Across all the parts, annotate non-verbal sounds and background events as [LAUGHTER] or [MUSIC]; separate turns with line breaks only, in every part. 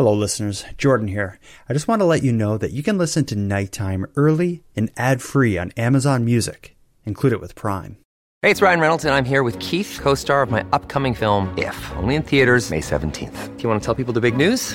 Hello, listeners. Jordan here. I just want to let you know that you can listen to Nighttime early and ad free on Amazon Music. Include it with Prime.
Hey, it's Ryan Reynolds, and I'm here with Keith, co star of my upcoming film, If, only in theaters, May 17th. Do you want to tell people the big news?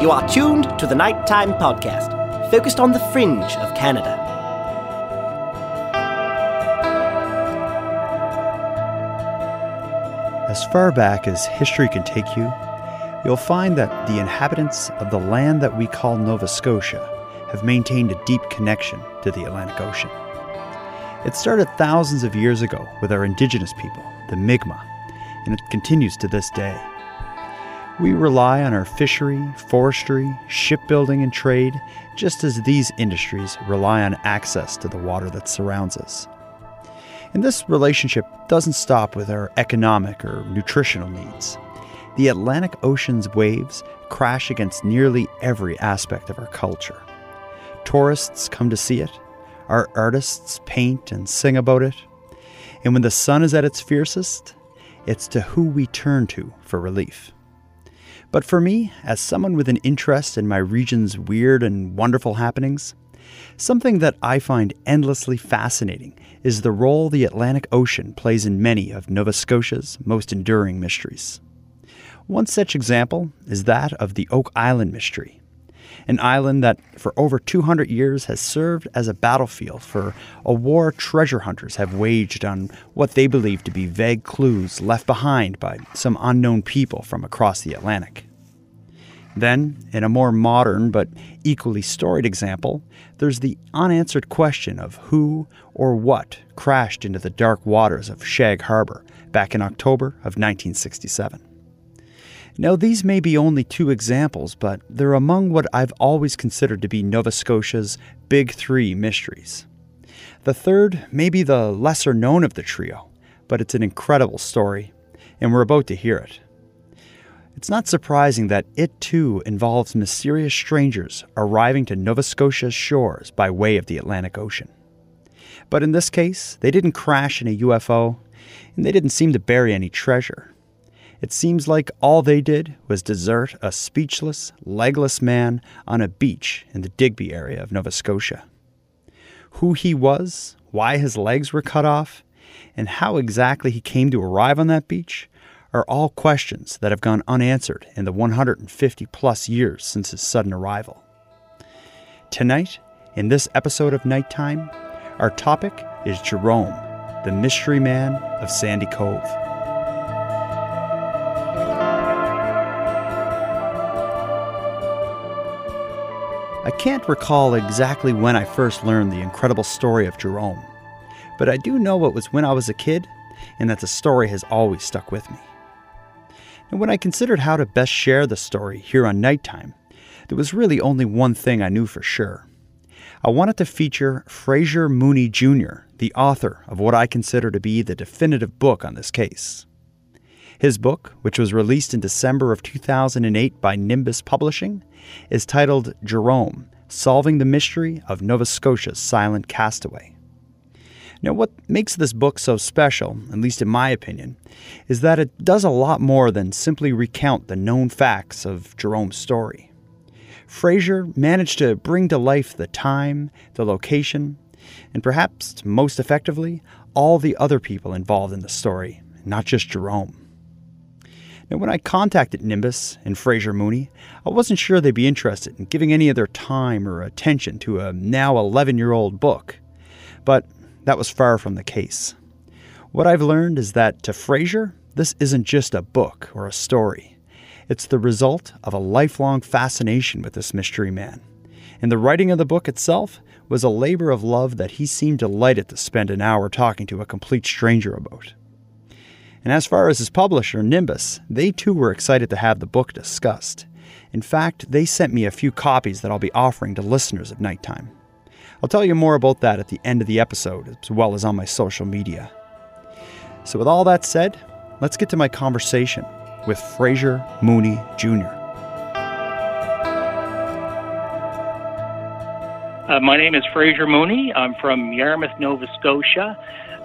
You are tuned to the Nighttime Podcast, focused on the fringe of Canada.
As far back as history can take you, you'll find that the inhabitants of the land that we call Nova Scotia have maintained a deep connection to the Atlantic Ocean. It started thousands of years ago with our indigenous people, the Mi'kmaq, and it continues to this day. We rely on our fishery, forestry, shipbuilding, and trade, just as these industries rely on access to the water that surrounds us. And this relationship doesn't stop with our economic or nutritional needs. The Atlantic Ocean's waves crash against nearly every aspect of our culture. Tourists come to see it, our artists paint and sing about it, and when the sun is at its fiercest, it's to who we turn to for relief. But for me, as someone with an interest in my region's weird and wonderful happenings, something that I find endlessly fascinating is the role the Atlantic Ocean plays in many of Nova Scotia's most enduring mysteries. One such example is that of the Oak Island mystery, an island that for over 200 years has served as a battlefield for a war treasure hunters have waged on what they believe to be vague clues left behind by some unknown people from across the Atlantic. Then, in a more modern but equally storied example, there's the unanswered question of who or what crashed into the dark waters of Shag Harbor back in October of 1967. Now, these may be only two examples, but they're among what I've always considered to be Nova Scotia's big three mysteries. The third may be the lesser known of the trio, but it's an incredible story, and we're about to hear it. It's not surprising that it too involves mysterious strangers arriving to Nova Scotia's shores by way of the Atlantic Ocean. But in this case, they didn't crash in a UFO, and they didn't seem to bury any treasure. It seems like all they did was desert a speechless, legless man on a beach in the Digby area of Nova Scotia. Who he was, why his legs were cut off, and how exactly he came to arrive on that beach are all questions that have gone unanswered in the 150 plus years since his sudden arrival. Tonight, in this episode of Nighttime, our topic is Jerome, the mystery man of Sandy Cove. I can't recall exactly when I first learned the incredible story of Jerome, but I do know it was when I was a kid, and that the story has always stuck with me. And when I considered how to best share the story here on Nighttime, there was really only one thing I knew for sure. I wanted to feature Fraser Mooney Jr., the author of what I consider to be the definitive book on this case. His book, which was released in December of 2008 by Nimbus Publishing, is titled Jerome Solving the Mystery of Nova Scotia's Silent Castaway. Now, what makes this book so special, at least in my opinion, is that it does a lot more than simply recount the known facts of Jerome's story. Fraser managed to bring to life the time, the location, and perhaps most effectively, all the other people involved in the story, not just Jerome. Now, when I contacted Nimbus and Fraser Mooney, I wasn't sure they'd be interested in giving any of their time or attention to a now 11 year old book. But that was far from the case. What I've learned is that to Fraser, this isn't just a book or a story. It's the result of a lifelong fascination with this mystery man. And the writing of the book itself was a labor of love that he seemed delighted to spend an hour talking to a complete stranger about. And as far as his publisher, Nimbus, they too were excited to have the book discussed. In fact, they sent me a few copies that I'll be offering to listeners of Nighttime. I'll tell you more about that at the end of the episode, as well as on my social media. So, with all that said, let's get to my conversation with Fraser Mooney Jr.
Uh, my name is Fraser Mooney. I'm from Yarmouth, Nova Scotia.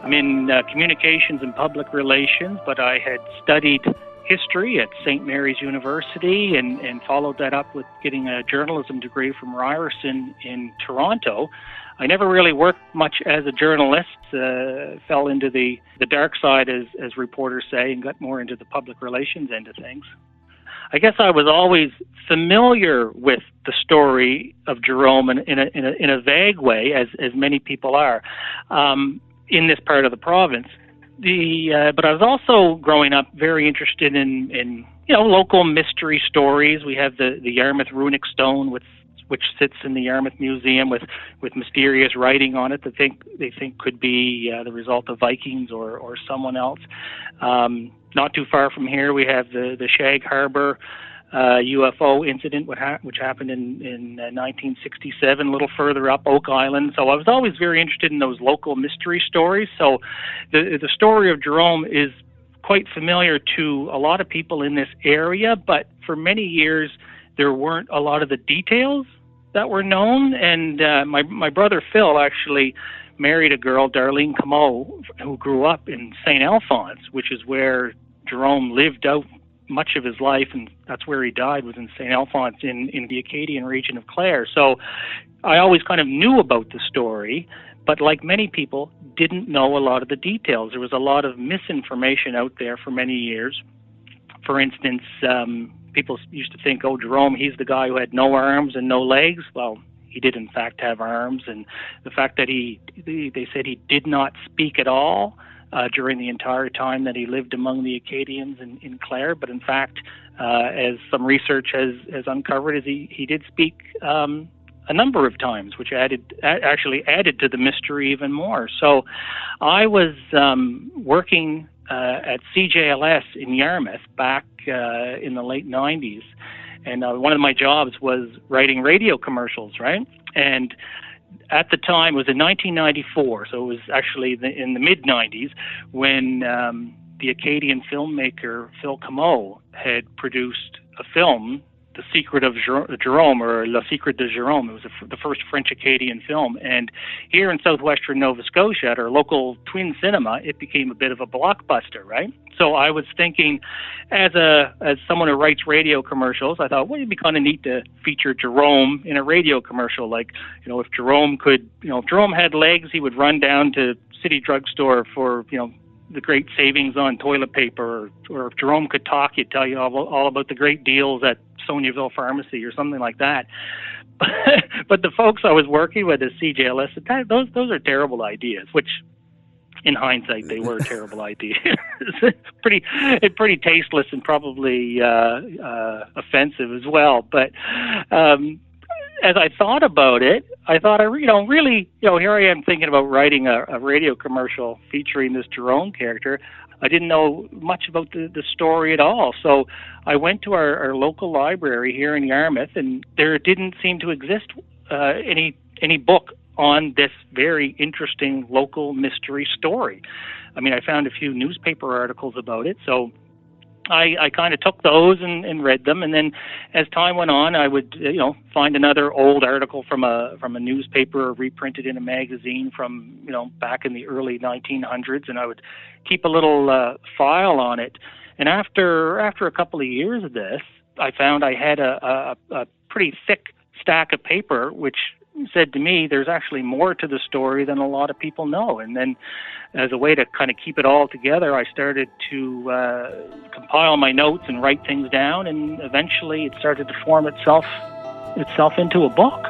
I'm in uh, communications and public relations, but I had studied history at St. Mary's University and, and followed that up with getting a journalism degree from Ryerson in Toronto. I never really worked much as a journalist, uh, fell into the, the dark side, as, as reporters say, and got more into the public relations end of things. I guess I was always familiar with the story of Jerome in, in, a, in, a, in a vague way, as, as many people are. Um, in this part of the province. The uh, but I was also growing up very interested in in you know local mystery stories. We have the the Yarmouth runic stone with which sits in the Yarmouth Museum with with mysterious writing on it that think they think could be uh, the result of Vikings or or someone else. Um, not too far from here, we have the the Shag Harbor uh, UFO incident, which happened in, in uh, 1967, a little further up Oak Island. So I was always very interested in those local mystery stories. So the the story of Jerome is quite familiar to a lot of people in this area, but for many years there weren't a lot of the details that were known. And uh, my my brother Phil actually married a girl, Darlene Comeau, who grew up in St. Alphonse, which is where Jerome lived out much of his life, and that's where he died, was in St. Alphonse in, in the Acadian region of Clare. So I always kind of knew about the story, but like many people, didn't know a lot of the details. There was a lot of misinformation out there for many years. For instance, um, people used to think, oh, Jerome, he's the guy who had no arms and no legs. Well, he did in fact have arms, and the fact that he, they said he did not speak at all uh, during the entire time that he lived among the Acadians in, in Clare. But in fact, uh, as some research has, has uncovered, is he, he did speak um, a number of times, which added actually added to the mystery even more. So, I was um, working uh, at CJLS in Yarmouth back uh, in the late '90s, and uh, one of my jobs was writing radio commercials, right? And at the time it was in 1994, so it was actually the, in the mid 90s when um, the Acadian filmmaker Phil Comeau had produced a film the Secret of Jerome or Le Secret de Jerome. It was the first French Acadian film. And here in southwestern Nova Scotia, at our local twin cinema, it became a bit of a blockbuster, right? So I was thinking, as a as someone who writes radio commercials, I thought, well, it'd be kind of neat to feature Jerome in a radio commercial. Like, you know, if Jerome could, you know, if Jerome had legs, he would run down to City Drugstore for, you know, the great savings on toilet paper, or, or if Jerome could talk, he'd tell you all, all about the great deals at Soniaville Pharmacy or something like that. [LAUGHS] but the folks I was working with at CJLS said, those those are terrible ideas, which in hindsight they were terrible [LAUGHS] ideas. [LAUGHS] pretty pretty tasteless and probably uh, uh, offensive as well. But um, as I thought about it, I thought I you know really you know here I am thinking about writing a, a radio commercial featuring this Jerome character. I didn't know much about the, the story at all. So I went to our, our local library here in Yarmouth, and there didn't seem to exist uh, any any book on this very interesting local mystery story. I mean, I found a few newspaper articles about it, so I, I kind of took those and, and read them, and then as time went on, I would you know find another old article from a from a newspaper reprinted in a magazine from you know back in the early 1900s, and I would keep a little uh, file on it. And after after a couple of years of this, I found I had a, a, a pretty thick stack of paper, which said to me, there's actually more to the story than a lot of people know. And then, as a way to kind of keep it all together, I started to uh, compile my notes and write things down, and eventually it started to form itself itself into a book.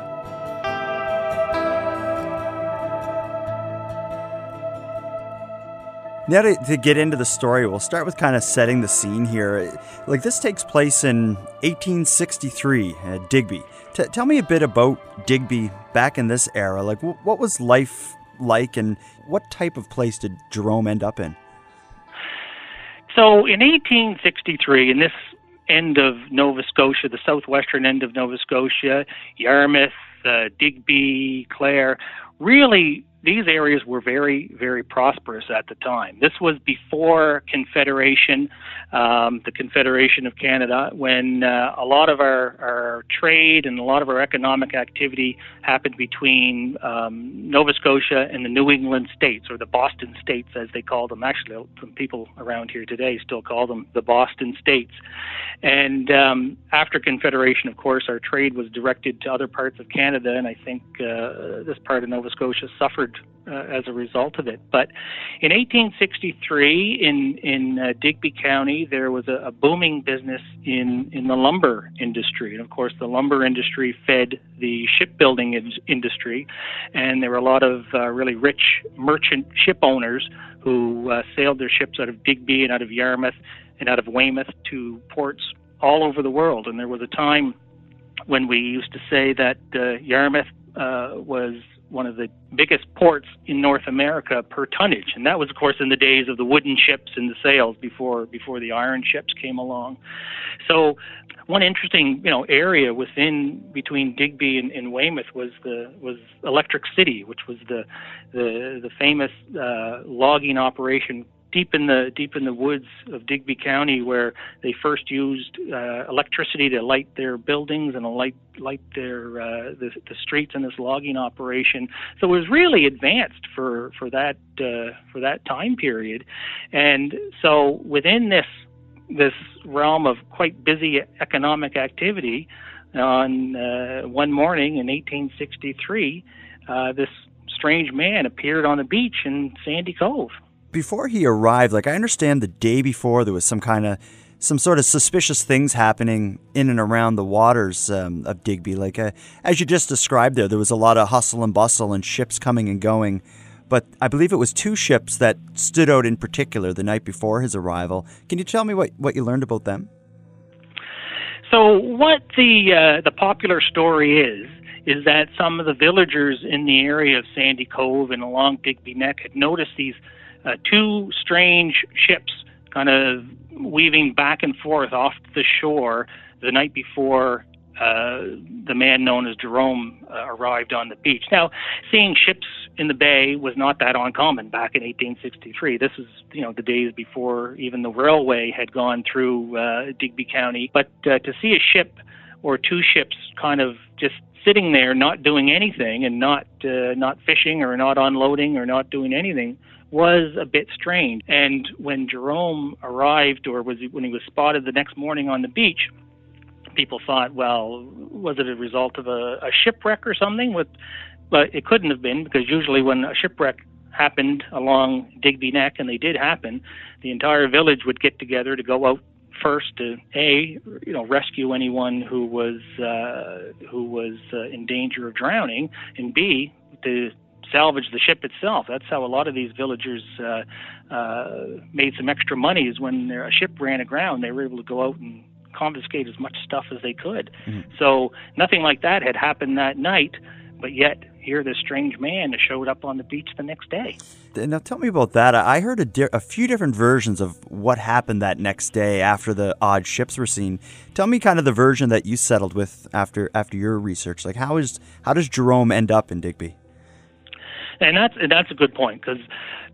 Now, to, to, get into the story, we'll start with kind of setting the scene here. Like, this takes place in 1863 at Digby. T- tell me a bit about Digby back in this era. Like, w- what was life like, and what type of place did Jerome end up in?
So, in 1863, in this end of Nova Scotia, the southwestern end of Nova Scotia, Yarmouth, uh, Digby, Clare, really these areas were very, very prosperous at the time. This was before Confederation, um, the Confederation of Canada, when uh, a lot of our, our trade and a lot of our economic activity happened between um, Nova Scotia and the New England states, or the Boston states as they call them. Actually, some people around here today still call them the Boston states. And um, after Confederation, of course, our trade was directed to other parts of Canada, and I think uh, this part of Nova Scotia suffered uh, as a result of it. But in 1863, in in uh, Digby County, there was a, a, booming business in in the lumber industry, and of course, the lumber industry fed the shipbuilding in- industry, and there were a lot of uh, really rich merchant ship owners who uh, sailed their ships out of Digby and out of Yarmouth and out of Weymouth to ports all over the world. And there was a time when we used to say that uh, Yarmouth uh, was one of the biggest ports in North America per tonnage, and that was, of course, in the days of the wooden ships and the sails before before the iron ships came along. So, one interesting you know area within between Digby and, and Weymouth was the was Electric City, which was the the the famous uh, logging operation deep in the deep in the woods of Digby County, where they first used uh, electricity to light their buildings and light light their uh, the, the streets in this logging operation. So it was really advanced for for that uh, for that time period, and so within this this realm of quite busy economic activity, on uh, one morning in 1863, uh, this strange man appeared on the beach in Sandy Cove
before he arrived, like I understand the day before there was some kind of some sort of suspicious things happening in and around the waters um, of Digby. Like uh, as you just described there, there was a lot of hustle and bustle and ships coming and going. But I believe it was two ships that stood out in particular the night before his arrival. Can you tell me what, what you learned about them?
So, what the uh, the popular story is is that some of the villagers in the area of Sandy Cove and along Digby Neck had noticed these uh, two strange ships kind of weaving back and forth off the shore the night before uh, the man known as Jerome uh, arrived on the beach. Now, seeing ships in the bay was not that uncommon back in 1863. This is, you know, the days before even the railway had gone through uh, Digby County. But uh, to see a ship or two ships kind of just sitting there, not doing anything, and not uh, not fishing or not unloading or not doing anything, was a bit strange. And when Jerome arrived, or was he, when he was spotted the next morning on the beach, people thought, well, was it a result of a, a shipwreck or something? With, but it couldn't have been because usually when a shipwreck happened along Digby Neck, and they did happen, the entire village would get together to go out first to a you know rescue anyone who was uh, who was uh, in danger of drowning, and b to salvage the ship itself. That's how a lot of these villagers uh, uh, made some extra money. Is when a ship ran aground, they were able to go out and confiscate as much stuff as they could. Mm-hmm. So nothing like that had happened that night, but yet here this strange man showed up on the beach the next day.
Now tell me about that. I heard a, di- a few different versions of what happened that next day after the odd ships were seen. Tell me kind of the version that you settled with after after your research. Like how is how does Jerome end up in Digby?
And that's that's a good point because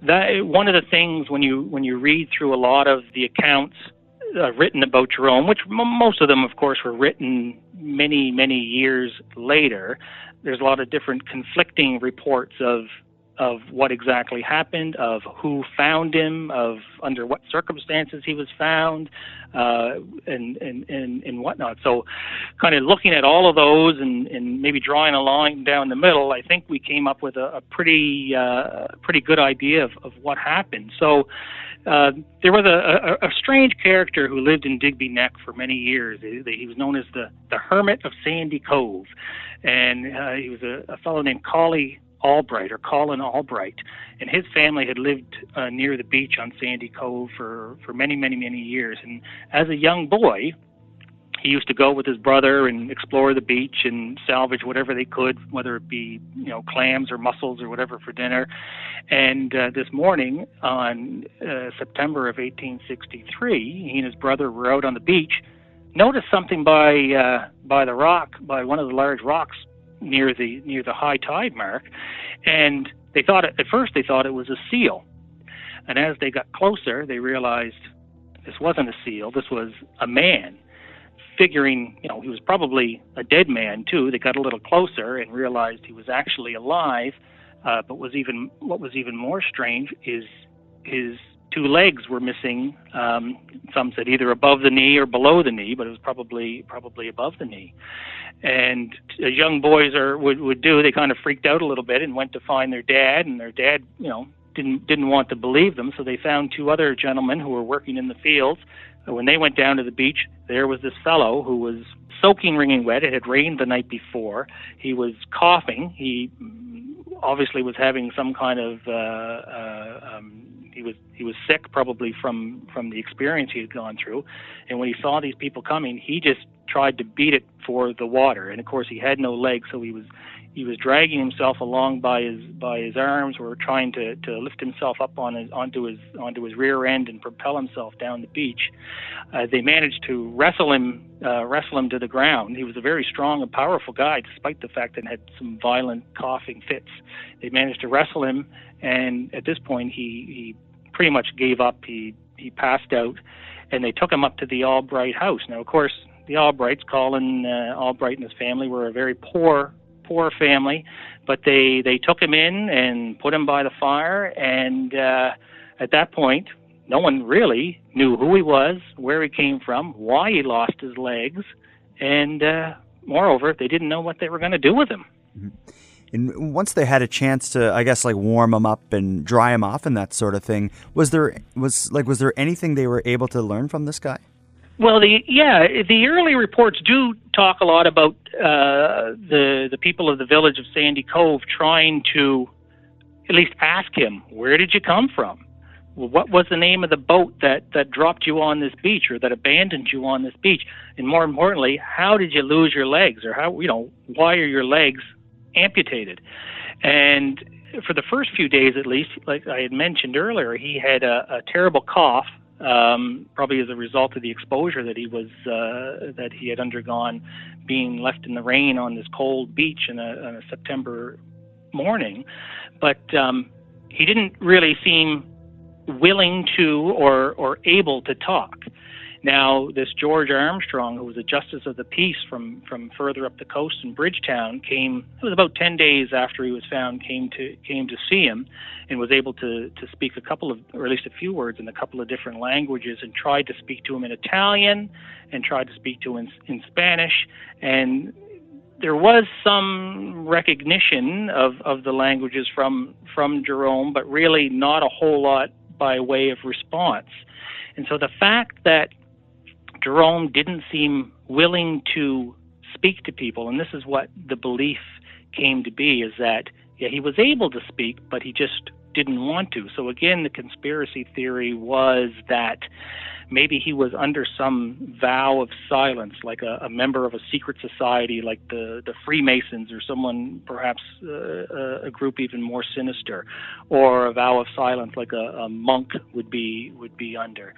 that one of the things when you when you read through a lot of the accounts uh, written about Jerome, which m- most of them, of course, were written many many years later. There's a lot of different conflicting reports of of what exactly happened, of who found him, of under what circumstances he was found, uh, and, and, and, and whatnot. So, kind of looking at all of those and, and maybe drawing a line down the middle, I think we came up with a, a pretty, uh, pretty good idea of, of what happened. So, uh, there was a, a, a strange character who lived in Digby Neck for many years. He, he was known as the, the Hermit of Sandy Cove. And uh, he was a, a fellow named Collie Albright or Colin Albright, and his family had lived uh, near the beach on Sandy Cove for for many many many years. And as a young boy, he used to go with his brother and explore the beach and salvage whatever they could, whether it be you know clams or mussels or whatever for dinner. And uh, this morning, on uh, September of 1863, he and his brother were out on the beach. Noticed something by uh, by the rock, by one of the large rocks near the near the high tide mark, and they thought at first they thought it was a seal, and as they got closer, they realized this wasn't a seal. This was a man. Figuring, you know, he was probably a dead man too. They got a little closer and realized he was actually alive. Uh, but was even what was even more strange is his two legs were missing. Um, some said either above the knee or below the knee, but it was probably probably above the knee. And as young boys are would would do, they kind of freaked out a little bit and went to find their dad, and their dad, you know, didn't didn't want to believe them, so they found two other gentlemen who were working in the fields. When they went down to the beach, there was this fellow who was soaking wringing wet. It had rained the night before. He was coughing. He obviously was having some kind of uh, uh, um, he was he was sick probably from from the experience he had gone through. And when he saw these people coming he just tried to beat it for the water. And of course he had no legs so he was he was dragging himself along by his by his arms or trying to to lift himself up on his onto his onto his rear end and propel himself down the beach uh, they managed to wrestle him uh, wrestle him to the ground he was a very strong and powerful guy despite the fact that he had some violent coughing fits they managed to wrestle him and at this point he he pretty much gave up. He he passed out, and they took him up to the Albright house. Now, of course, the Albrights, Colin uh, Albright and his family, were a very poor poor family, but they they took him in and put him by the fire, and uh, at that point, no one really knew who he was, where he came from, why he lost his legs, and uh, moreover, they didn't know what they were going to do with him. Mm-hmm.
And once they had a chance to, I guess, like warm him up and dry him off and that sort of thing, was there was like was there anything they were able to learn from this guy?
Well, the yeah, the early reports do talk a lot about uh, the the people of the village of Sandy Cove trying to at least ask him, "Where did you come from? What was the name of the boat that that dropped you on this beach or that abandoned you on this beach? And more importantly, how did you lose your legs, or how you know why are your legs amputated. And for the first few days, at least, like I had mentioned earlier, he had a, a terrible cough, um, probably as a result of the exposure that he was uh, that he had undergone, being left in the rain on this cold beach in a, on a September morning. But um, he didn't really seem willing to or or able to talk. Now, this George Armstrong, who was a justice of the peace from, from further up the coast in Bridgetown, came. It was about ten days after he was found. Came to came to see him, and was able to to speak a couple of, or at least a few words in a couple of different languages, and tried to speak to him in Italian, and tried to speak to him in, in Spanish, and there was some recognition of, of the languages from from Jerome, but really not a whole lot by way of response. And so the fact that Jerome didn't seem willing to speak to people, and this is what the belief came to be: is that yeah, he was able to speak, but he just didn't want to. So again, the conspiracy theory was that maybe he was under some vow of silence, like a, a member of a secret society, like the the Freemasons, or someone perhaps uh, a group even more sinister, or a vow of silence, like a, a monk would be would be under,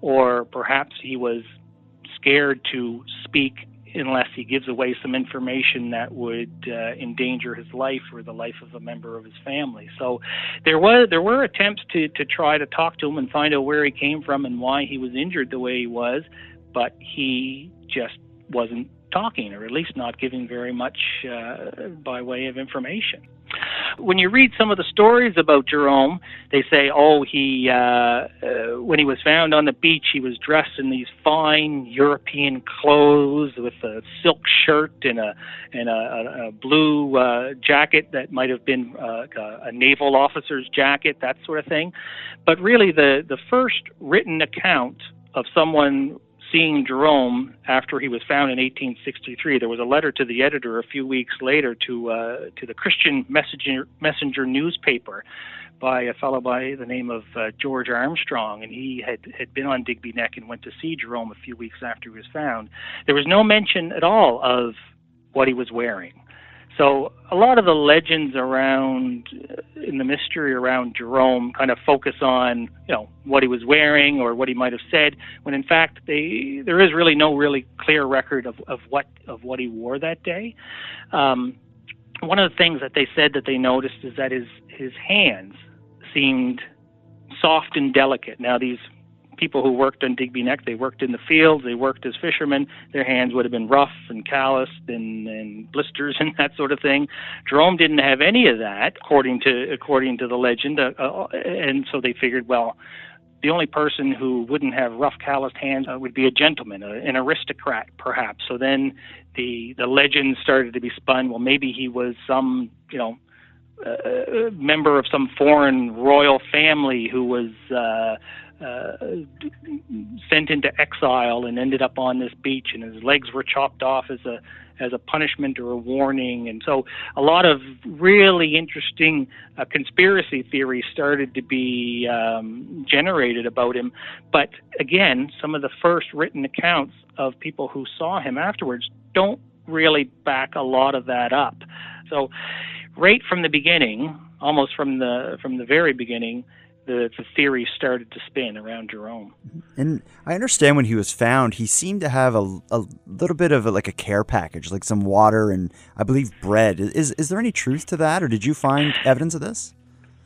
or perhaps he was scared to speak unless he gives away some information that would uh, endanger his life or the life of a member of his family. So there was there were attempts to to try to talk to him and find out where he came from and why he was injured the way he was, but he just wasn't talking or at least not giving very much uh, by way of information. When you read some of the stories about Jerome, they say, oh, he uh, uh, when he was found on the beach, he was dressed in these fine European clothes with a silk shirt and a and a, a, blue uh, jacket that might have been uh, a naval officer's jacket, that sort of thing. But really, the the first written account of someone seeing Jerome after he was found in 1863. There was a letter to the editor a few weeks later to uh, to the Christian Messenger Messenger newspaper by a fellow by the name of uh, George Armstrong, and he had had been on Digby Neck and went to see Jerome a few weeks after he was found. There was no mention at all of what he was wearing. So a lot of the legends around uh, in the mystery around Jerome kind of focus on you know what he was wearing or what he might have said, when in fact they there is really no really clear record of, of what of what he wore that day. Um, one of the things that they said that they noticed is that his his hands seemed soft and delicate. Now these people who worked on Digby Neck, they worked in the fields, they worked as fishermen. Their hands would have been rough and calloused and, and blisters [LAUGHS] and that sort of thing. Jerome didn't have any of that, according to according to the legend, uh, uh, and so they figured, well, the only person who wouldn't have rough, calloused hands uh, would be a gentleman, uh, an aristocrat, perhaps. So then the the legend started to be spun. Well, maybe he was some, you know, uh, member of some foreign royal family who was uh, uh, sent into exile and ended up on this beach, and his legs were chopped off as a as a punishment or a warning. And so a lot of really interesting uh, conspiracy theories started to be um, generated about him. But again, some of the first written accounts of people who saw him afterwards don't really back a lot of that up. So right from the beginning, almost from the from the very beginning, the, the theory started to spin around Jerome.
And I understand when he was found, he seemed to have a, a little bit of a, like a care package, like some water and I believe bread. Is is there any truth to that, or did you find evidence of this?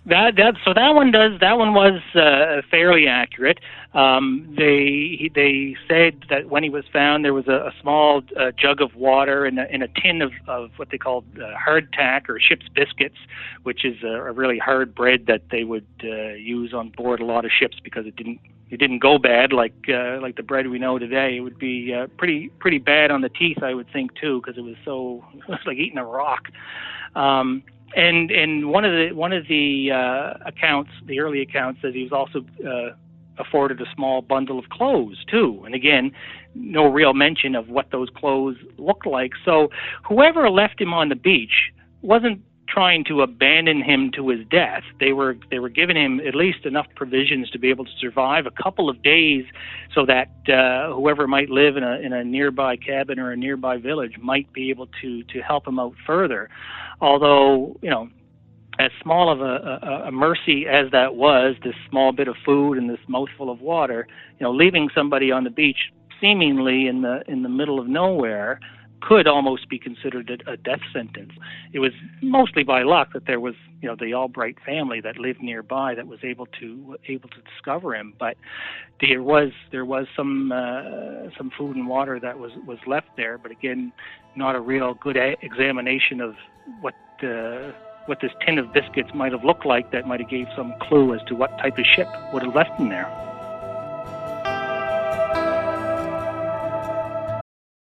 That that so that one does that one was uh, fairly accurate. Um, they they said that when he was found, there was a, a small uh, jug of water and a, a tin of, of what they called uh, hardtack or ship's biscuits, which is a, a really hard bread that they would uh, use on board a lot of ships because it didn't it didn't go bad like uh, like the bread we know today. It would be uh, pretty pretty bad on the teeth, I would think too, because it was so [LAUGHS] it was like eating a rock. Um, and and one of the one of the uh, accounts, the early accounts, says he was also uh, afforded a small bundle of clothes too. And again, no real mention of what those clothes looked like. So whoever left him on the beach wasn't trying to abandon him to his death. They were they were giving him at least enough provisions to be able to survive a couple of days, so that uh, whoever might live in a in a nearby cabin or a nearby village might be able to to help him out further. Although, you know, as small of a, a, a mercy as that was, this small bit of food and this mouthful of water, you know, leaving somebody on the beach seemingly in the in the middle of nowhere could almost be considered a, a death sentence. It was mostly by luck that there was, you know, the Albright family that lived nearby that was able to able to discover him. But there was there was some uh, some food and water that was was left there. But again, not a real good a- examination of what. Uh, what this tin of biscuits might have looked like that might have gave some clue as to what type of ship would have left him there.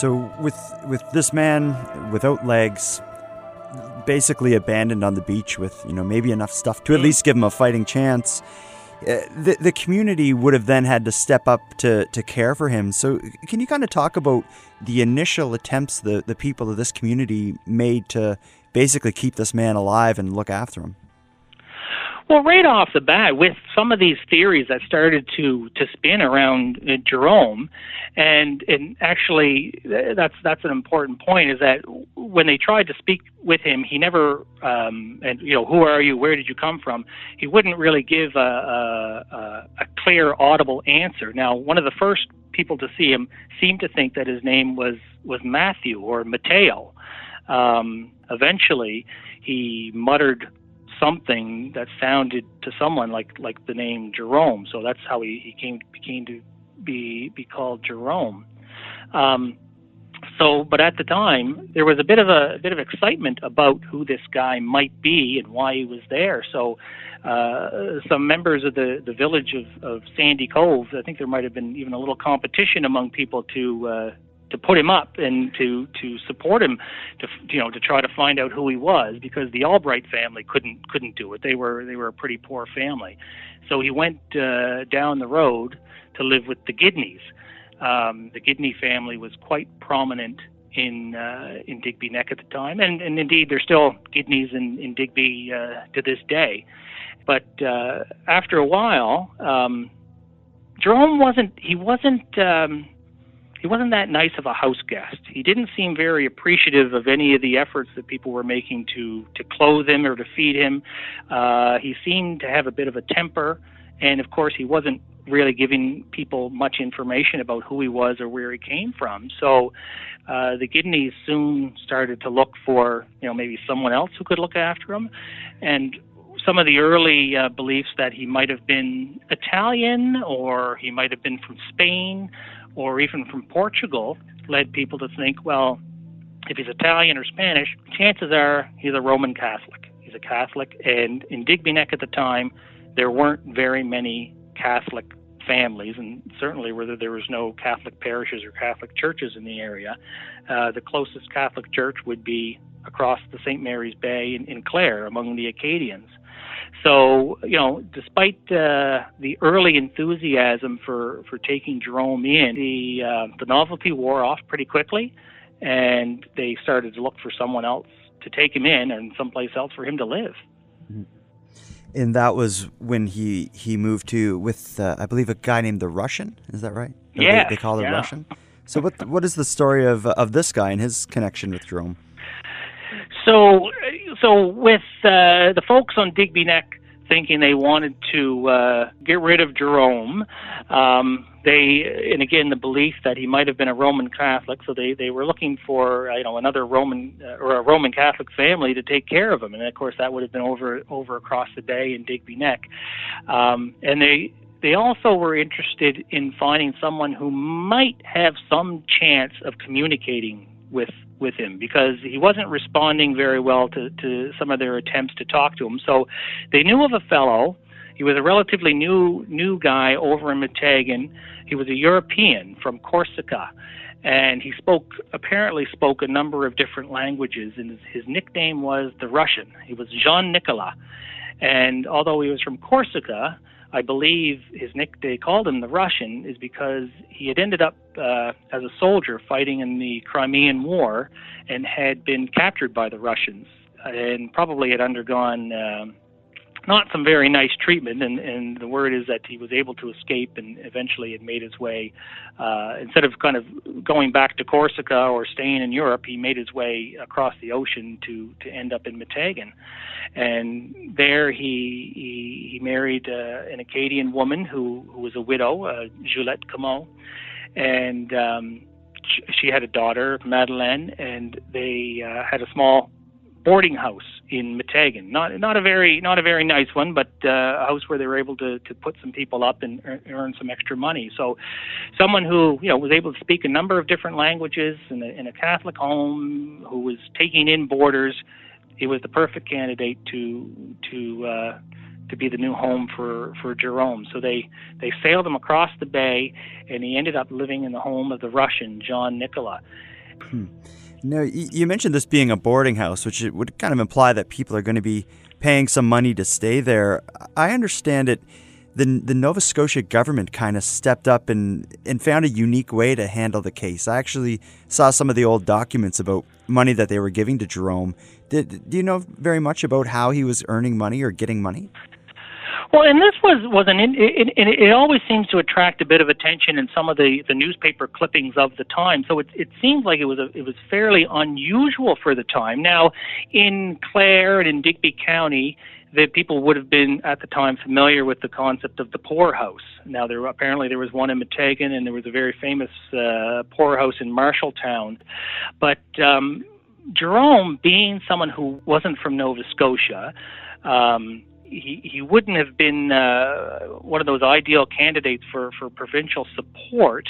So with with this man without legs, basically abandoned on the beach with you know maybe enough stuff to at least give him a fighting chance. Uh, the the community would have then had to step up to to care for him. So can you kind of talk about the initial attempts the the people of this community made to basically keep this man alive and look after him?
Well, right off the bat, with some of these theories that started to to spin around uh, Jerome, and and actually that's that's an important point is that when they tried to speak with him, he never um, and you know who are you, where did you come from? He wouldn't really give a, a, a clear, audible answer. Now, one of the first people to see him seemed to think that his name was was Matthew or Mateo. Um, eventually, he muttered something that sounded to someone like like the name Jerome. So that's how he, he came became to be be called Jerome. Um, so, but at the time, there was a bit of a, a, bit of excitement about who this guy might be and why he was there. So, uh, some members of the the village of, of Sandy Cove, I think there might have been even a little competition among people to uh, to put him up and to to support him to you know to try to find out who he was because the Albright family couldn't couldn't do it. They were they were a pretty poor family. So he went uh, down the road to live with the Gidneys. Um, the Gidney family was quite prominent in uh, in Digby Neck at the time. And and indeed there's still Gidneys in in Digby uh, to this day. But uh, after a while um, Jerome wasn't he wasn't um, he wasn't that nice of a house guest. He didn't seem very appreciative of any of the efforts that people were making to to clothe him or to feed him. Uh, he seemed to have a bit of a temper, and of course, he wasn't really giving people much information about who he was or where he came from. So uh, the Gidneys soon started to look for, you know, maybe someone else who could look after him, and some of the early uh, beliefs that he might have been Italian or he might have been from Spain or even from Portugal led people to think, well, if he's Italian or Spanish, chances are he's a Roman Catholic. He's a Catholic, and in Digby Neck at the time, there weren't very many Catholic families, and certainly whether there was no Catholic parishes or Catholic churches in the area. Uh, the closest Catholic church would be across the St. Mary's Bay in, in Clare among the Acadians. So, you know, despite uh, the early enthusiasm for, for taking Jerome in, the, uh, the novelty wore off pretty quickly, and they started to look for someone else to take him in and someplace else for him to live.
Mm-hmm. And that was when he, he moved to with uh, I believe a guy named the Russian. Is that right?
Yeah,
they, they call it
yeah.
Russian. So what what is the story of of this guy and his connection with Jerome?
So, so with uh, the folks on Digby Neck thinking they wanted to uh, get rid of Jerome, um, they and again the belief that he might have been a Roman Catholic, so they they were looking for you know another Roman uh, or a Roman Catholic family to take care of him, and of course that would have been over over across the bay in Digby Neck, um, and they they also were interested in finding someone who might have some chance of communicating with with him because he wasn't responding very well to, to some of their attempts to talk to him. So they knew of a fellow. He was a relatively new new guy over in Meteghan. He was a European from Corsica, and he spoke apparently spoke a number of different languages. And his, his nickname was the Russian. He was Jean Nicolas, and although he was from Corsica, I believe his nick they called him the Russian is because he had ended up uh, as a soldier fighting in the Crimean War and had been captured by the Russians and probably had undergone uh, not some very nice treatment. And, and the word is that he was able to escape and eventually had made his way, uh, instead of kind of going back to Corsica or staying in Europe, he made his way across the ocean to, to end up in Meteghan. And there he, he, he married uh, an Acadian woman who, who was a widow, uh, Juliette Comeau. And um, she had a daughter, Madeleine, and they uh, had a small boarding house in Meteghan. Not not a very not a very nice one, but uh, a house where they were able to to put some people up and earn some extra money. So, someone who you know was able to speak a number of different languages in a, in a Catholic home, who was taking in boarders, he was the perfect candidate to to uh, to be the new home for for Jerome. So they they sailed him across the bay, and he ended up living in the home of the Russian John Nicola
Hmm. Now, you mentioned this being a boarding house, which would kind of imply that people are going to be paying some money to stay there. I understand it. The, the Nova Scotia government kind of stepped up and, and found a unique way to handle the case. I actually saw some of the old documents about money that they were giving to Jerome. Did, do you know very much about how he was earning money or getting money?
Well, and this was was an it, it, it always seems to attract a bit of attention in some of the the newspaper clippings of the time. So it it seems like it was a it was fairly unusual for the time. Now, in Clare and in Digby County, the people would have been at the time familiar with the concept of the poorhouse. Now, there apparently there was one in Meteghan, and there was a very famous uh, poorhouse in Marshalltown, but um, Jerome, being someone who wasn't from Nova Scotia. Um, he, he wouldn't have been uh, one of those ideal candidates for, for provincial support,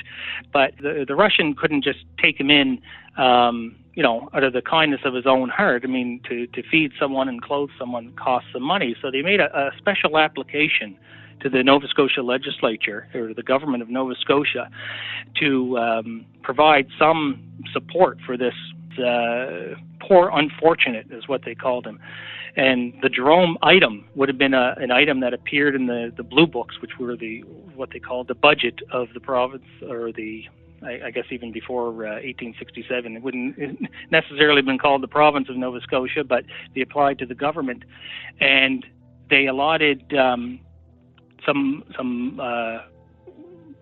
but the, the Russian couldn't just take him in, um, you know, out of the kindness of his own heart. I mean, to, to feed someone and clothe someone costs some money. So they made a, a special application to the Nova Scotia legislature or the government of Nova Scotia to um, provide some support for this uh, poor unfortunate, is what they called him. And the Jerome item would have been a, an item that appeared in the, the blue books, which were the what they called the budget of the province or the I, I guess even before uh, 1867. It wouldn't necessarily have been called the province of Nova Scotia, but they applied to the government, and they allotted um, some some uh,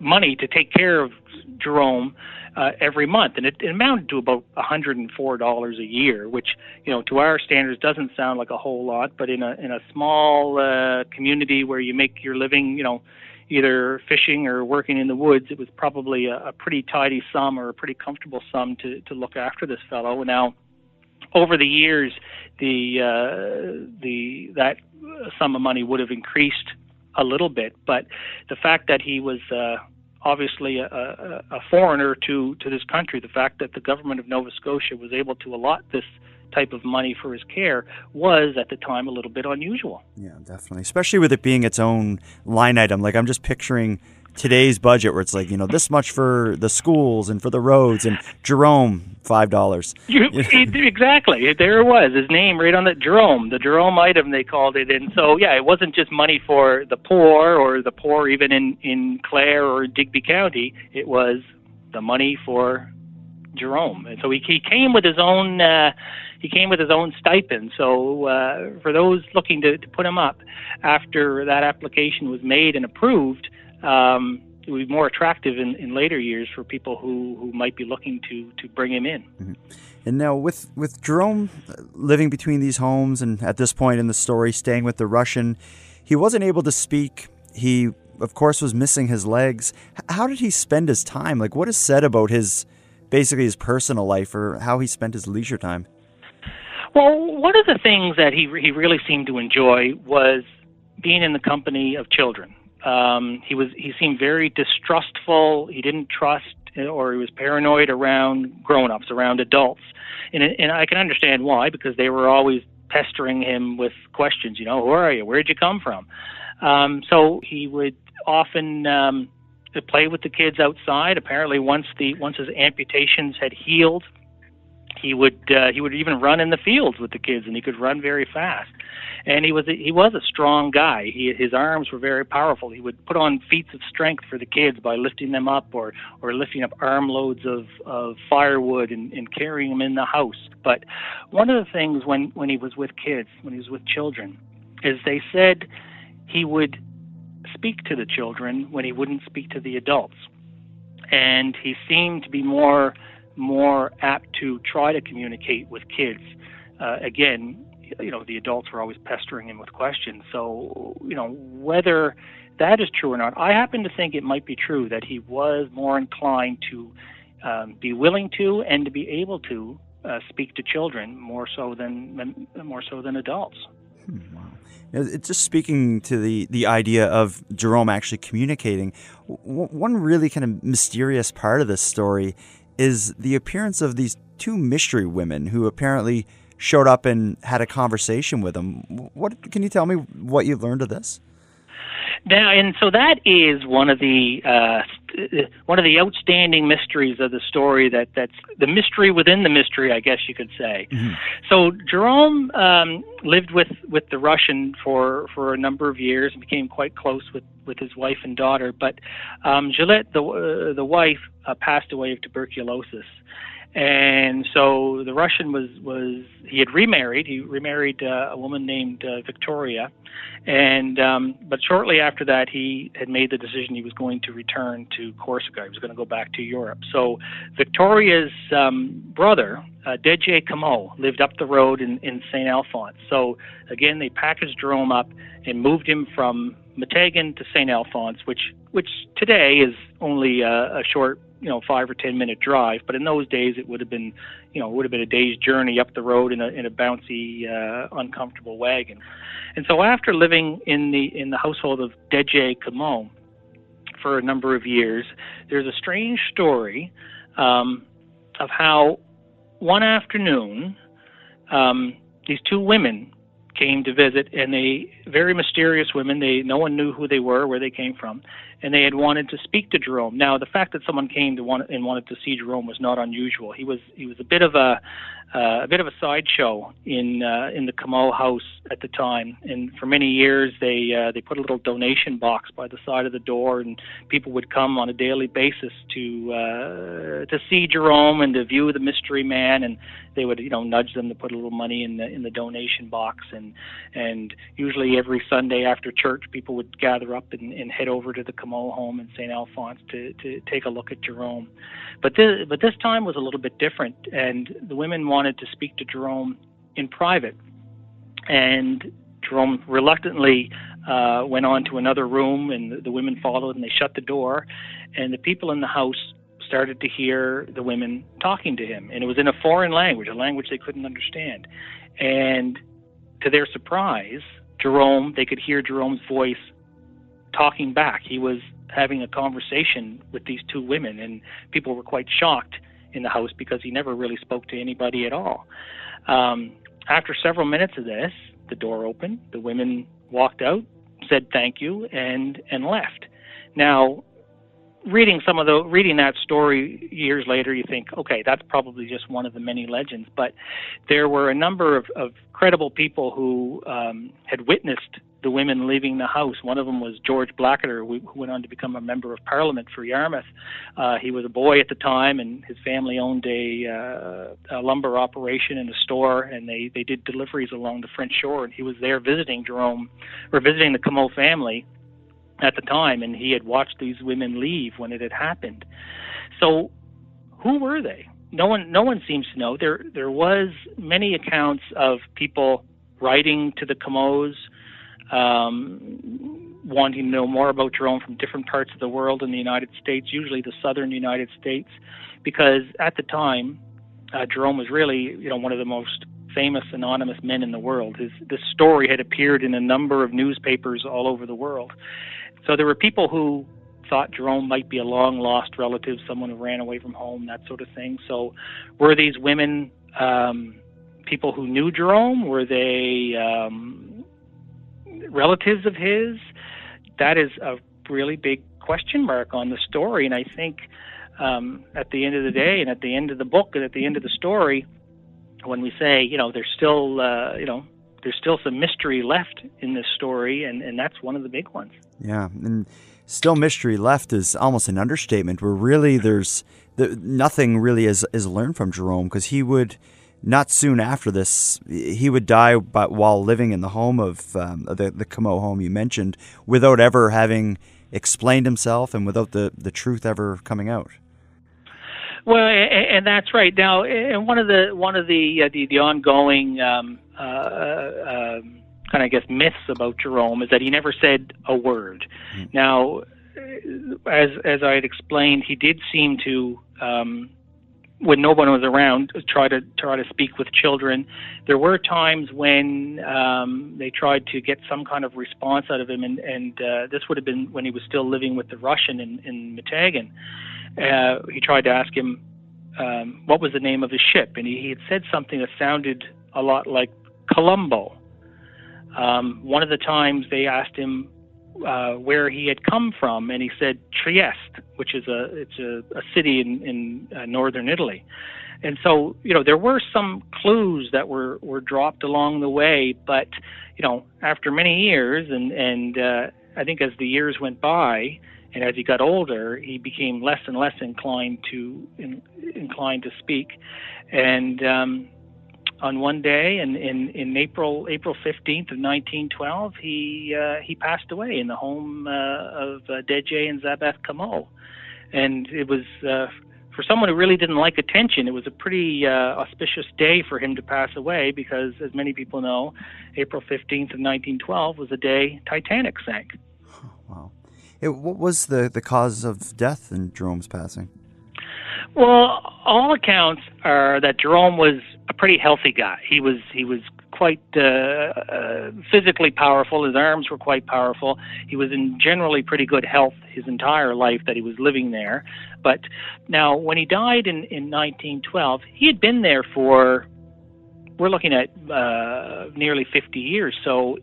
money to take care of Jerome uh, every month, and it, it amounted to about $104 a year, which you know to our standards doesn't sound like a whole lot, but in a in a small uh, community where you make your living, you know, either fishing or working in the woods, it was probably a, a pretty tidy sum or a pretty comfortable sum to to look after this fellow. Now, over the years, the uh, the that sum of money would have increased a little bit, but the fact that he was uh, obviously a, a, a foreigner to, to this country. The fact that the government of Nova Scotia was able to allot this type of money for his care was at the time a little bit unusual.
Yeah, definitely. Especially with it being its own line item. Like I'm just picturing today's budget where it's like, you know, this much for the schools and for the roads and Jerome, five dollars. [LAUGHS]
exactly. There it was. His name right on the Jerome, the Jerome item they called it. And so yeah, it wasn't just money for the poor or the poor even in, in Clare or Digby County. It was the money for Jerome. And so he, he came with his own uh, he came with his own stipend. So uh, for those looking to, to put him up after that application was made and approved, um, it would be more attractive in, in later years for people who, who might be looking to, to bring him in.
Mm-hmm. And now, with, with Jerome living between these homes and at this point in the story, staying with the Russian, he wasn't able to speak. He, of course, was missing his legs. How did he spend his time? Like, what is said about his basically his personal life or how he spent his leisure time?
Well, one of the things that he he really seemed to enjoy was being in the company of children. Um, he was he seemed very distrustful. He didn't trust or he was paranoid around grown-ups, around adults, and and I can understand why because they were always pestering him with questions. You know, who are you? Where'd you come from? Um, so he would often um, play with the kids outside. Apparently, once the once his amputations had healed, he would uh, he would even run in the fields with the kids, and he could run very fast. And he was a, he was a strong guy. He, his arms were very powerful. He would put on feats of strength for the kids by lifting them up or or lifting up armloads of of firewood and, and carrying them in the house. But one of the things when when he was with kids, when he was with children, is they said he would speak to the children when he wouldn't speak to the adults. And he seemed to be more more apt to try to communicate with kids. Uh, again, you know, the adults were always pestering him with questions. So, you know, whether that is true or not, I happen to think it might be true that he was more inclined to um, be willing to and to be able to uh, speak to children more so than more so than adults.
Hmm, wow. It's just speaking to the, the idea of Jerome actually communicating. one really kind of mysterious part of this story is the appearance of these two mystery women who apparently showed up and had a conversation with him. What can you tell me what you learned of this?
Now, and so that is one of the uh, one of the outstanding mysteries of the story that that's the mystery within the mystery, I guess you could say. Mm-hmm. So Jerome um, lived with with the Russian for for a number of years and became quite close with with his wife and daughter. But um, Gillette, the uh, the wife, uh, passed away of tuberculosis, and so the Russian was was he had remarried. He remarried uh, a woman named uh, Victoria, and um, but shortly after that, he had made the decision he was going to return to Corsica. He was going to go back to Europe. So Victoria's um, brother, uh, Deje Comeau, lived up the road in in Saint Alphonse. So again, they packaged Jerome up and moved him from Meteghan to St. Alphonse, which which today is only a, a short you know five or ten minute drive, but in those days it would have been you know would have been a day's journey up the road in a in a bouncy, uh, uncomfortable wagon. And so after living in the in the household of Deje Comeau for a number of years, there's a strange story um, of how one afternoon um, these two women came to visit, and they very mysterious women. They no one knew who they were, where they came from, and they had wanted to speak to Jerome. Now, the fact that someone came to want and wanted to see Jerome was not unusual. He was he was a bit of a uh, a bit of a sideshow in uh, in the Comeau house at the time. And for many years, they uh, they put a little donation box by the side of the door, and people would come on a daily basis to uh, to see Jerome and to view the mystery man. And they would you know nudge them to put a little money in the in the donation box. And and usually every Sunday after church, people would gather up and, and head over to the Comeau home in St. Alphonse to to take a look at Jerome. But this but this time was a little bit different, and the women wanted wanted to speak to Jerome in private. And Jerome reluctantly uh, went on to another room, and the, the women followed, and they shut the door. And the people in the house started to hear the women talking to him, and it was in a foreign language, a language they couldn't understand. And to their surprise, Jerome, they could hear Jerome's voice talking back. He was having a conversation with these two women, and people were quite shocked in the house because he never really spoke to anybody at all. Um, after several minutes of this, the door opened, the women walked out, said thank you, and and left. Now, reading some of the reading that story years later, you think, okay, that's probably just one of the many legends. But there were a number of, of credible people who um, had witnessed the women leaving the house. One of them was George Blackadder, who went on to become a member of Parliament for Yarmouth. Uh, he was a boy at the time, and his family owned a, uh, a lumber operation and a store, and they they did deliveries along the French shore. And he was there visiting Jerome, or visiting the Comeau family at the time, and he had watched these women leave when it had happened. So, who were they? No one, no one seems to know. There, there was many accounts of people writing to the Comeaus, um, wanting to know more about Jerome from different parts of the world in the United States, usually the southern United States, because at the time, uh, Jerome was really, you know, one of the most famous anonymous men in the world. His this story had appeared in a number of newspapers all over the world, so there were people who thought Jerome might be a long lost relative, someone who ran away from home, that sort of thing. So, were these women um, people who knew Jerome? Were they um, relatives of his? That is a really big question mark on the story, and I think um, at the end of the day, and at the end of the book, and at the end of the story, when we say, you know, there's still, uh, you know, there's still some mystery left in this story, and, and that's one of the big ones.
Yeah, and still mystery left is almost an understatement. Where really there's the, nothing really is is learned from Jerome because he would not soon after this he would die, but while living in the home of um, the the Comeau home you mentioned, without ever having explained himself and without the the truth ever coming out.
Well, and, that's right. Now, and one of the one of the uh, the, the ongoing um, uh, uh, kind of I guess myths about Jerome is that he never said a word. Mm-hmm. Now, as as I had explained, he did seem to. Um, when no one was around, try to try to speak with children. There were times when um, they tried to get some kind of response out of him, and, and uh, this would have been when he was still living with the Russian in, in uh, he tried to ask him um, what was the name of his ship, and he, he had said something that sounded a lot like Colombo. Um, one of the times they asked him uh, where he had come from, and he said Trieste, which is a it's a, a city in in uh, northern Italy. And so, you know, there were some clues that were were dropped along the way, but you know, after many years, and and uh, I think as the years went by, and as he got older, he became less and less inclined to in, inclined to speak, and um, on one day in, in, in April April 15th of 1912, he uh, he passed away in the home uh, of uh, Deje and Zabeth Comeau, and it was uh, for someone who really didn't like attention. It was a pretty uh, auspicious day for him to pass away because, as many people know, April 15th of 1912 was the day Titanic sank.
Wow. It, what was the, the cause of death in Jerome's passing?
Well, all accounts are that Jerome was a pretty healthy guy. He was he was quite uh, uh, physically powerful. His arms were quite powerful. He was in generally pretty good health his entire life that he was living there. But now, when he died in in 1912, he had been there for we're looking at uh, nearly 50 years. So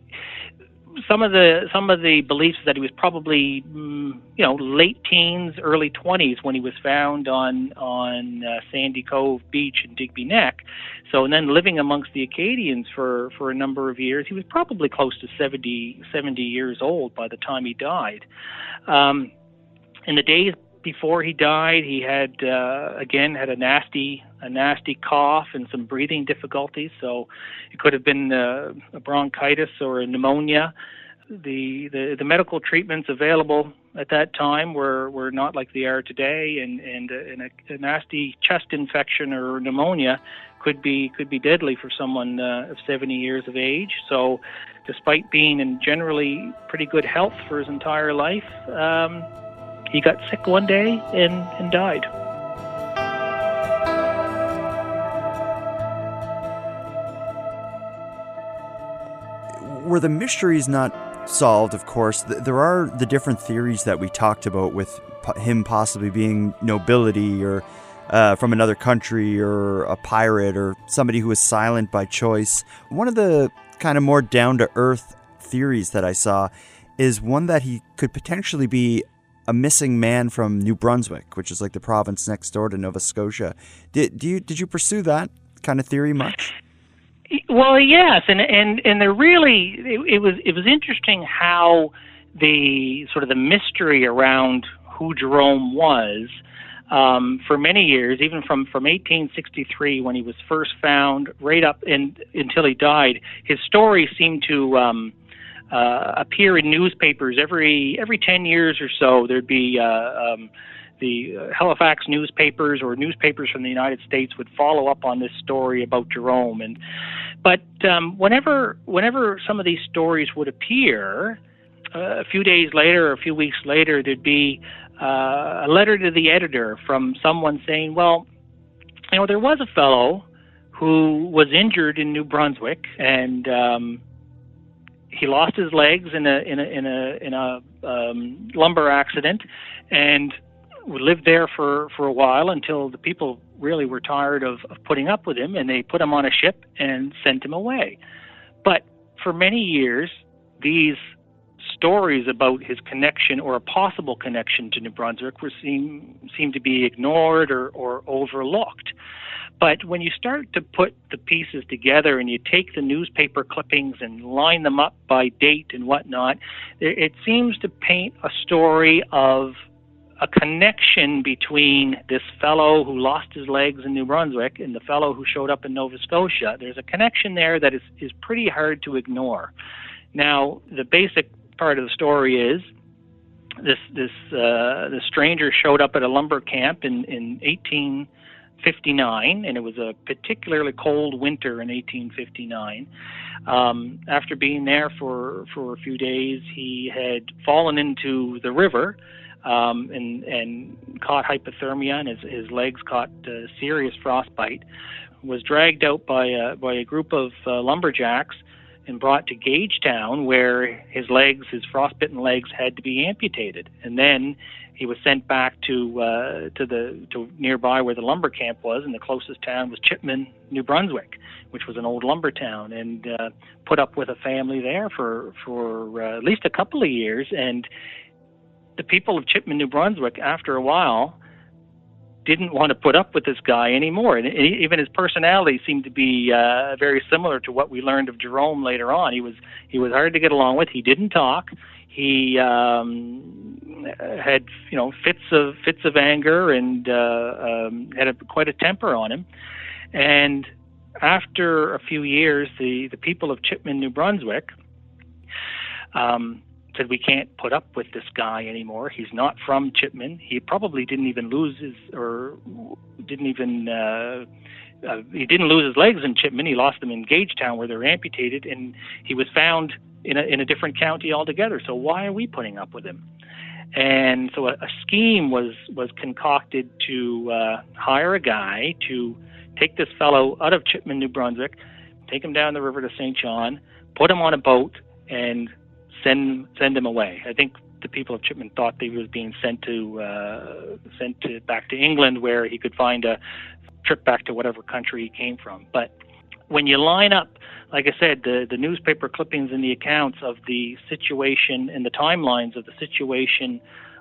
some of the some of the beliefs that he was probably mm, you know late teens, early 20s when he was found on on uh, Sandy Cove Beach in Digby Neck. So and then living amongst the Acadians for for a number of years, he was probably close to 70 70 years old by the time he died. Um, in the days before he died, he had uh, again had a nasty a nasty cough and some breathing difficulties. So it could have been uh, a bronchitis or a pneumonia. The, the the medical treatments available at that time were, were not like they are today, and and, uh, and a, a nasty chest infection or pneumonia could be could be deadly for someone uh, of 70 years of age. So, despite being in generally pretty good health for his entire life, um, he got sick one day and, and died.
Were the mysteries not solved, of course, there are the different theories that we talked about with him possibly being nobility or uh, from another country or a pirate or somebody who was silent by choice. One of the kind of more down to earth theories that I saw is one that he could potentially be a missing man from New Brunswick, which is like the province next door to Nova Scotia. Did do you did you pursue that kind of theory much?
Well, yes, and and and there really it, it was it was interesting how the sort of the mystery around who Jerome was um, for many years, even from from 1863 when he was first found, right up in, until he died, his story seemed to um, uh, appear in newspapers every every 10 years or so. There'd be uh, um, the uh, Halifax newspapers or newspapers from the United States would follow up on this story about Jerome. And but um, whenever whenever some of these stories would appear, uh, a few days later or a few weeks later, there'd be uh, a letter to the editor from someone saying, "Well, you know, there was a fellow." Who was injured in New Brunswick, and um, he lost his legs in a in a in a in a um, lumber accident, and lived there for for a while until the people really were tired of, of putting up with him, and they put him on a ship and sent him away. But for many years, these stories about his connection or a possible connection to New Brunswick were seem seem to be ignored or, or overlooked. But when you start to put the pieces together and you take the newspaper clippings and line them up by date and whatnot, it seems to paint a story of a connection between this fellow who lost his legs in New Brunswick and the fellow who showed up in Nova Scotia. There's a connection there that is, is pretty hard to ignore. Now, the basic part of the story is this this uh, stranger showed up at a lumber camp in in 18 59, and it was a particularly cold winter in 1859. Um, after being there for, for a few days, he had fallen into the river um, and, and caught hypothermia, and his, his legs caught uh, serious frostbite. Was dragged out by a, by a group of uh, lumberjacks and brought to Gagetown, where his legs, his frostbitten legs, had to be amputated, and then he was sent back to uh, to the to nearby where the lumber camp was, and the closest town was Chipman, New Brunswick, which was an old lumber town, and uh, put up with a family there for for uh, at least a couple of years. And the people of Chipman, New Brunswick, after a while, didn't want to put up with this guy anymore. And even his personality seemed to be uh, very similar to what we learned of Jerome later on. He was he was hard to get along with. He didn't talk. He um, had you know fits of fits of anger and uh, um, had a, quite a temper on him. And after a few years, the the people of Chipman, New Brunswick. Um, said we can't put up with this guy anymore. He's not from Chipman. He probably didn't even lose his or didn't even uh, uh, he didn't lose his legs in Chipman. He lost them in Gagetown where they were amputated, and he was found in a in a different county altogether. So why are we putting up with him? And so a, a scheme was was concocted to uh, hire a guy to take this fellow out of Chipman, New Brunswick, take him down the river to St. John, put him on a boat, and send send him away. I think the people of Chipman thought that he was being sent to uh, sent to back to England, where he could find a trip back to whatever country he came from. But when you line up, like I said, the the newspaper clippings and the accounts of the situation and the timelines of the situation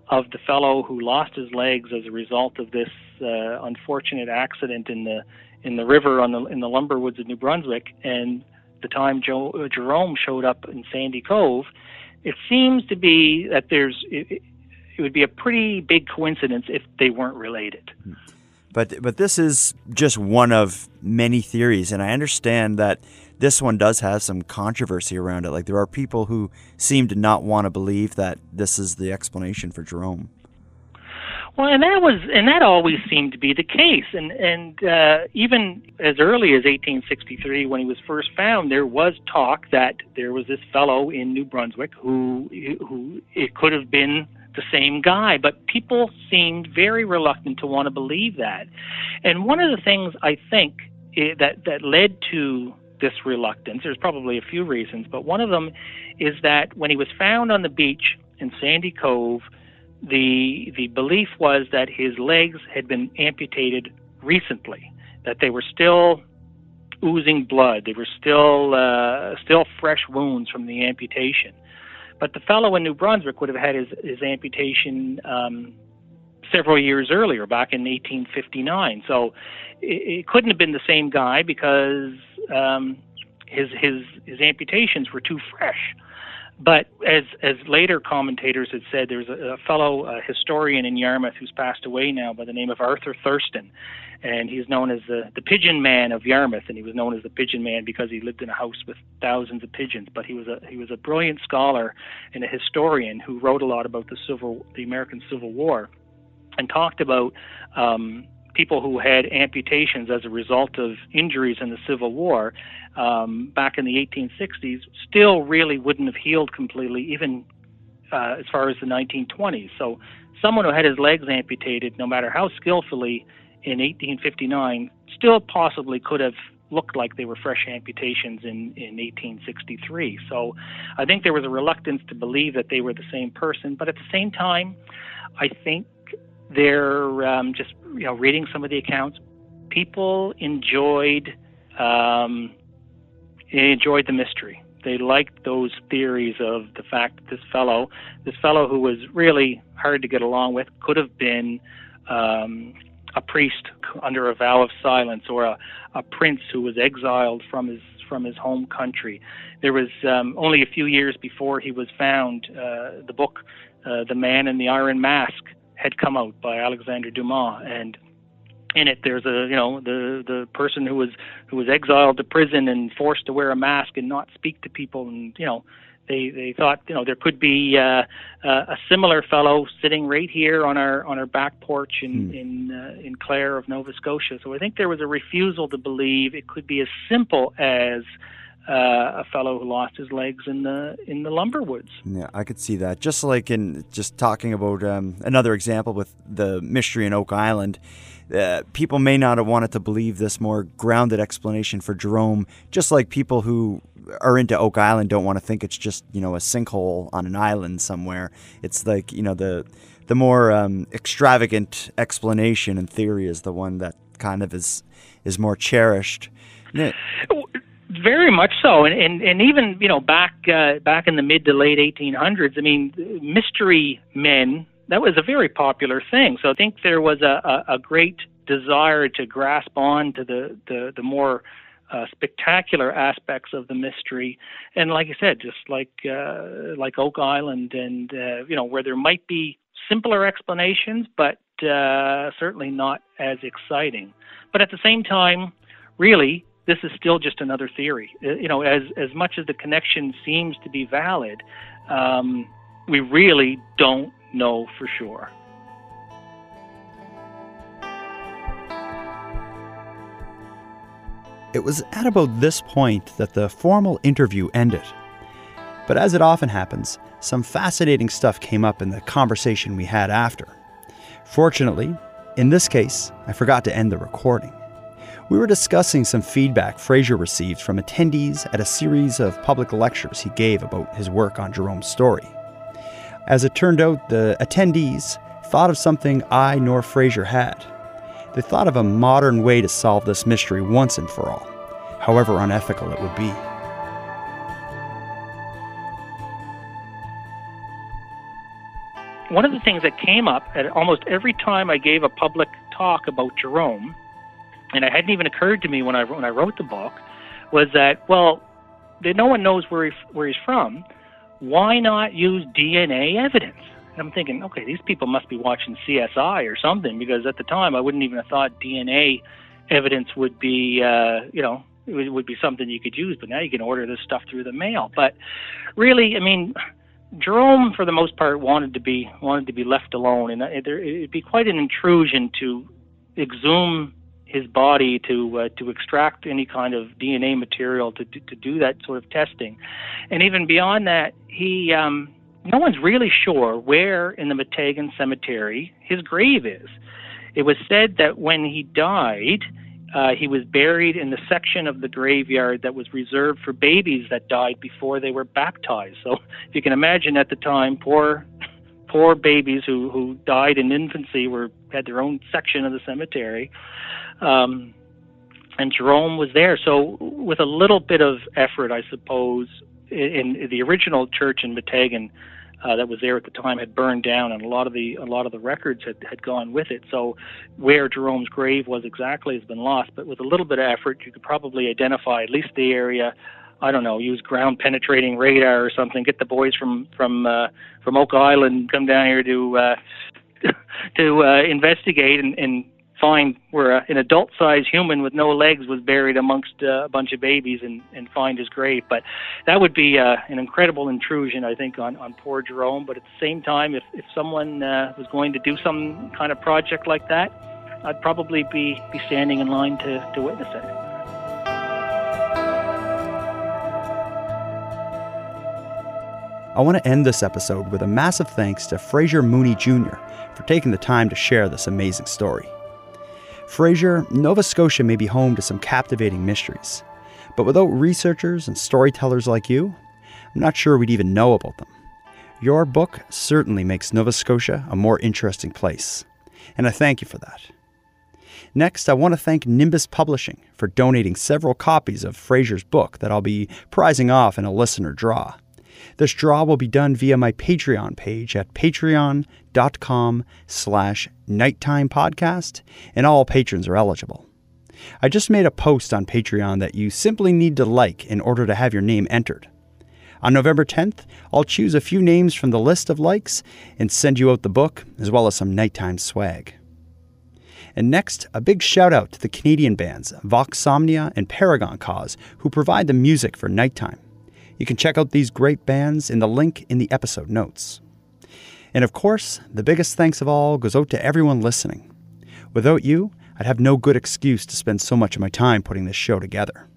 of the fellow who lost his legs as a result of this uh, unfortunate accident in the in the river on the in the lumber woods of New Brunswick, and the time uh, Jerome showed up in Sandy Cove, it seems to be that there's it, it would be a pretty big coincidence if they weren't related.
But but this is just one of many theories, and I understand that this one does have some controversy around it. Like there are people who seem to not want to believe that this is the explanation for Jerome.
Well, and that was, and that always seemed to be the case. And and uh, even as early as 1863, when he was first found, there was talk that there was this fellow in New Brunswick who who it could have been the same guy. But people seemed very reluctant to want to believe that. And one of the things I think it, that that led to this reluctance, there's probably a few reasons, but one of them is that when he was found on the beach in Sandy Cove the the belief was that his legs had been amputated recently, that they were still oozing blood, they were still uh, still fresh wounds from the amputation. But the fellow in New Brunswick would have had his his amputation um, several years earlier, back in 1859. So it, it couldn't have been the same guy because um, his his his amputations were too fresh. But as as later commentators had said, there's a, a fellow historian in Yarmouth who's passed away now by the name of Arthur Thurston, and he's known as the the Pigeon Man of Yarmouth, and he was known as the Pigeon Man because he lived in a house with thousands of pigeons. But he was a he was a brilliant scholar and a historian who wrote a lot about the civil the American Civil War, and talked about um, people who had amputations as a result of injuries in the Civil War um, back in the 1860s still really wouldn't have healed completely, even uh, as far as the 1920s. So, someone who had his legs amputated, no matter how skillfully, in 1859, still possibly could have looked like they were fresh amputations in, in 1863. So, I think there was a reluctance to believe that they were the same person, but at the same time, I think they're um, just you know reading some of the accounts. People enjoyed um, enjoyed the mystery. They liked those theories of the fact that this fellow, this fellow who was really hard to get along with, could have been um, a priest under a vow of silence or a, a prince who was exiled from his from his home country. There was um, only a few years before he was found. Uh, the book, uh, "The Man in the Iron Mask," had come out by Alexander Dumas, and in it there's a you know the the person who was who was exiled to prison and forced to wear a mask and not speak to people, and you know they they thought you know there could be uh, uh, a similar fellow sitting right here on our on our back porch in hmm. in uh, in Clare of Nova Scotia. So I think there was a refusal to believe it could be as simple as uh, a fellow who lost his legs in the in the lumber woods.
Yeah, I could see that. Just like in just talking about um, another example with the mystery in Oak Island, uh, people may not have wanted to believe this more grounded explanation for Jerome, just like people who are into Oak Island don't want to think it's just you know a sinkhole on an island somewhere. It's like you know the the more um, extravagant explanation and theory is the one that kind of is is more cherished.
Very much so, and and, and even you know back uh, back in the mid to late 1800s. I mean, mystery men that was a very popular thing. So I think there was a, a, a great desire to grasp on to the the, the more uh, spectacular aspects of the mystery, and like I said, just like uh, like Oak Island, and uh, you know where there might be simpler explanations, but uh, certainly not as exciting. But at the same time, really, this is still just another theory. Uh, you know, as as much as the connection seems to be valid, um, we really don't know for sure.
It was at about this point that the formal interview ended. But as it often happens, some fascinating stuff came up in the conversation we had after. Fortunately, in this case, I forgot to end the recording. We were discussing some feedback Fraser received from attendees at a series of public lectures he gave about his work on Jerome's story. As it turned out, the attendees thought of something I nor Fraser had. They thought of a modern way to solve this mystery once and for all, however unethical it would be.
One of the things that came up at almost every time I gave a public talk about Jerome, and it hadn't even occurred to me when I when I wrote the book, was that well, no one knows where he, where he's from why not use DNA evidence? And I'm thinking, okay, these people must be watching CSI or something because at the time I wouldn't even have thought DNA evidence would be, uh, you know, it would be something you could use. But now you can order this stuff through the mail. But really, I mean, Jerome, for the most part, wanted to be wanted to be left alone, and it'd be quite an intrusion to exhume his body to uh, to extract any kind of DNA material to, to, to do that sort of testing, and even beyond that, he um, no one's really sure where in the Meteghan cemetery his grave is. It was said that when he died, uh, he was buried in the section of the graveyard that was reserved for babies that died before they were baptized. So, if you can imagine, at the time, poor poor babies who who died in infancy were had their own section of the cemetery. Um, and Jerome was there. So, with a little bit of effort, I suppose, in, in the original church in Meteghan uh, that was there at the time had burned down, and a lot of the a lot of the records had had gone with it. So, where Jerome's grave was exactly has been lost. But with a little bit of effort, you could probably identify at least the area. I don't know, use ground penetrating radar or something. Get the boys from from uh, from Oak Island come down here to uh, [LAUGHS] to uh, investigate and, and find where an adult-sized human with no legs was buried amongst uh, a bunch of babies and, and find his grave. But that would be uh, an incredible intrusion, I think, on, on poor Jerome. But at the same time, if, if someone uh, was going to do some kind of project like that, I'd probably be, be standing in line to, to witness it.
I want to end this episode with a massive thanks to Fraser Mooney Jr. for taking the time to share this amazing story. Fraser, Nova Scotia may be home to some captivating mysteries, but without researchers and storytellers like you, I'm not sure we'd even know about them. Your book certainly makes Nova Scotia a more interesting place, and I thank you for that. Next, I want to thank Nimbus Publishing for donating several copies of Fraser's book that I'll be prizing off in a listener draw. This draw will be done via my Patreon page at patreon.com slash nighttime podcast, and all patrons are eligible. I just made a post on Patreon that you simply need to like in order to have your name entered. On November 10th, I'll choose a few names from the list of likes and send you out the book, as well as some nighttime swag. And next, a big shout out to the Canadian bands Voxomnia and Paragon Cause, who provide the music for nighttime. You can check out these great bands in the link in the episode notes. And of course, the biggest thanks of all goes out to everyone listening. Without you, I'd have no good excuse to spend so much of my time putting this show together.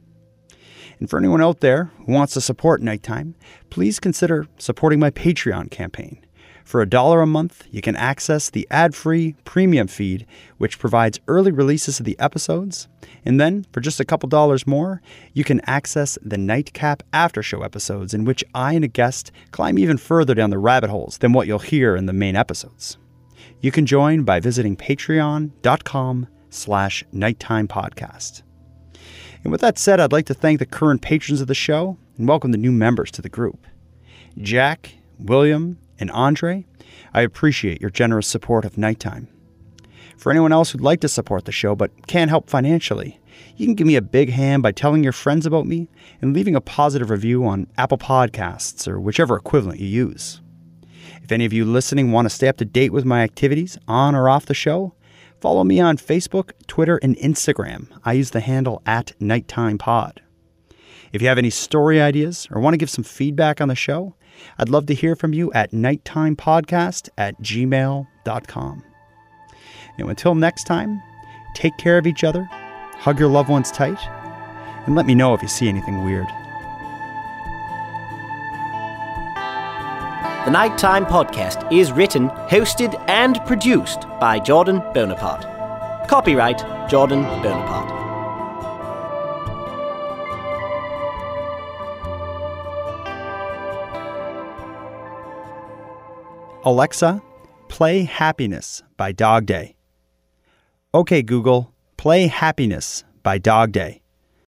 And for anyone out there who wants to support Nighttime, please consider supporting my Patreon campaign. For a dollar a month, you can access the ad free premium feed, which provides early releases of the episodes. And then, for just a couple dollars more, you can access the Nightcap After Show episodes, in which I and a guest climb even further down the rabbit holes than what you'll hear in the main episodes. You can join by visiting patreon.com slash nighttime podcast. And with that said, I'd like to thank the current patrons of the show and welcome the new members to the group. Jack, William, and Andre, I appreciate your generous support of Nighttime. For anyone else who'd like to support the show but can't help financially, you can give me a big hand by telling your friends about me and leaving a positive review on Apple Podcasts or whichever equivalent you use. If any of you listening want to stay up to date with my activities on or off the show, follow me on Facebook, Twitter, and Instagram. I use the handle at Nighttime Pod. If you have any story ideas or want to give some feedback on the show, I'd love to hear from you at nighttimepodcast at gmail.com. Now, until next time, take care of each other, hug your loved ones tight, and let me know if you see anything weird.
The Nighttime Podcast is written, hosted, and produced by Jordan Bonaparte. Copyright Jordan Bonaparte.
Alexa, play Happiness by Dog Day. Okay, Google, play Happiness by Dog Day.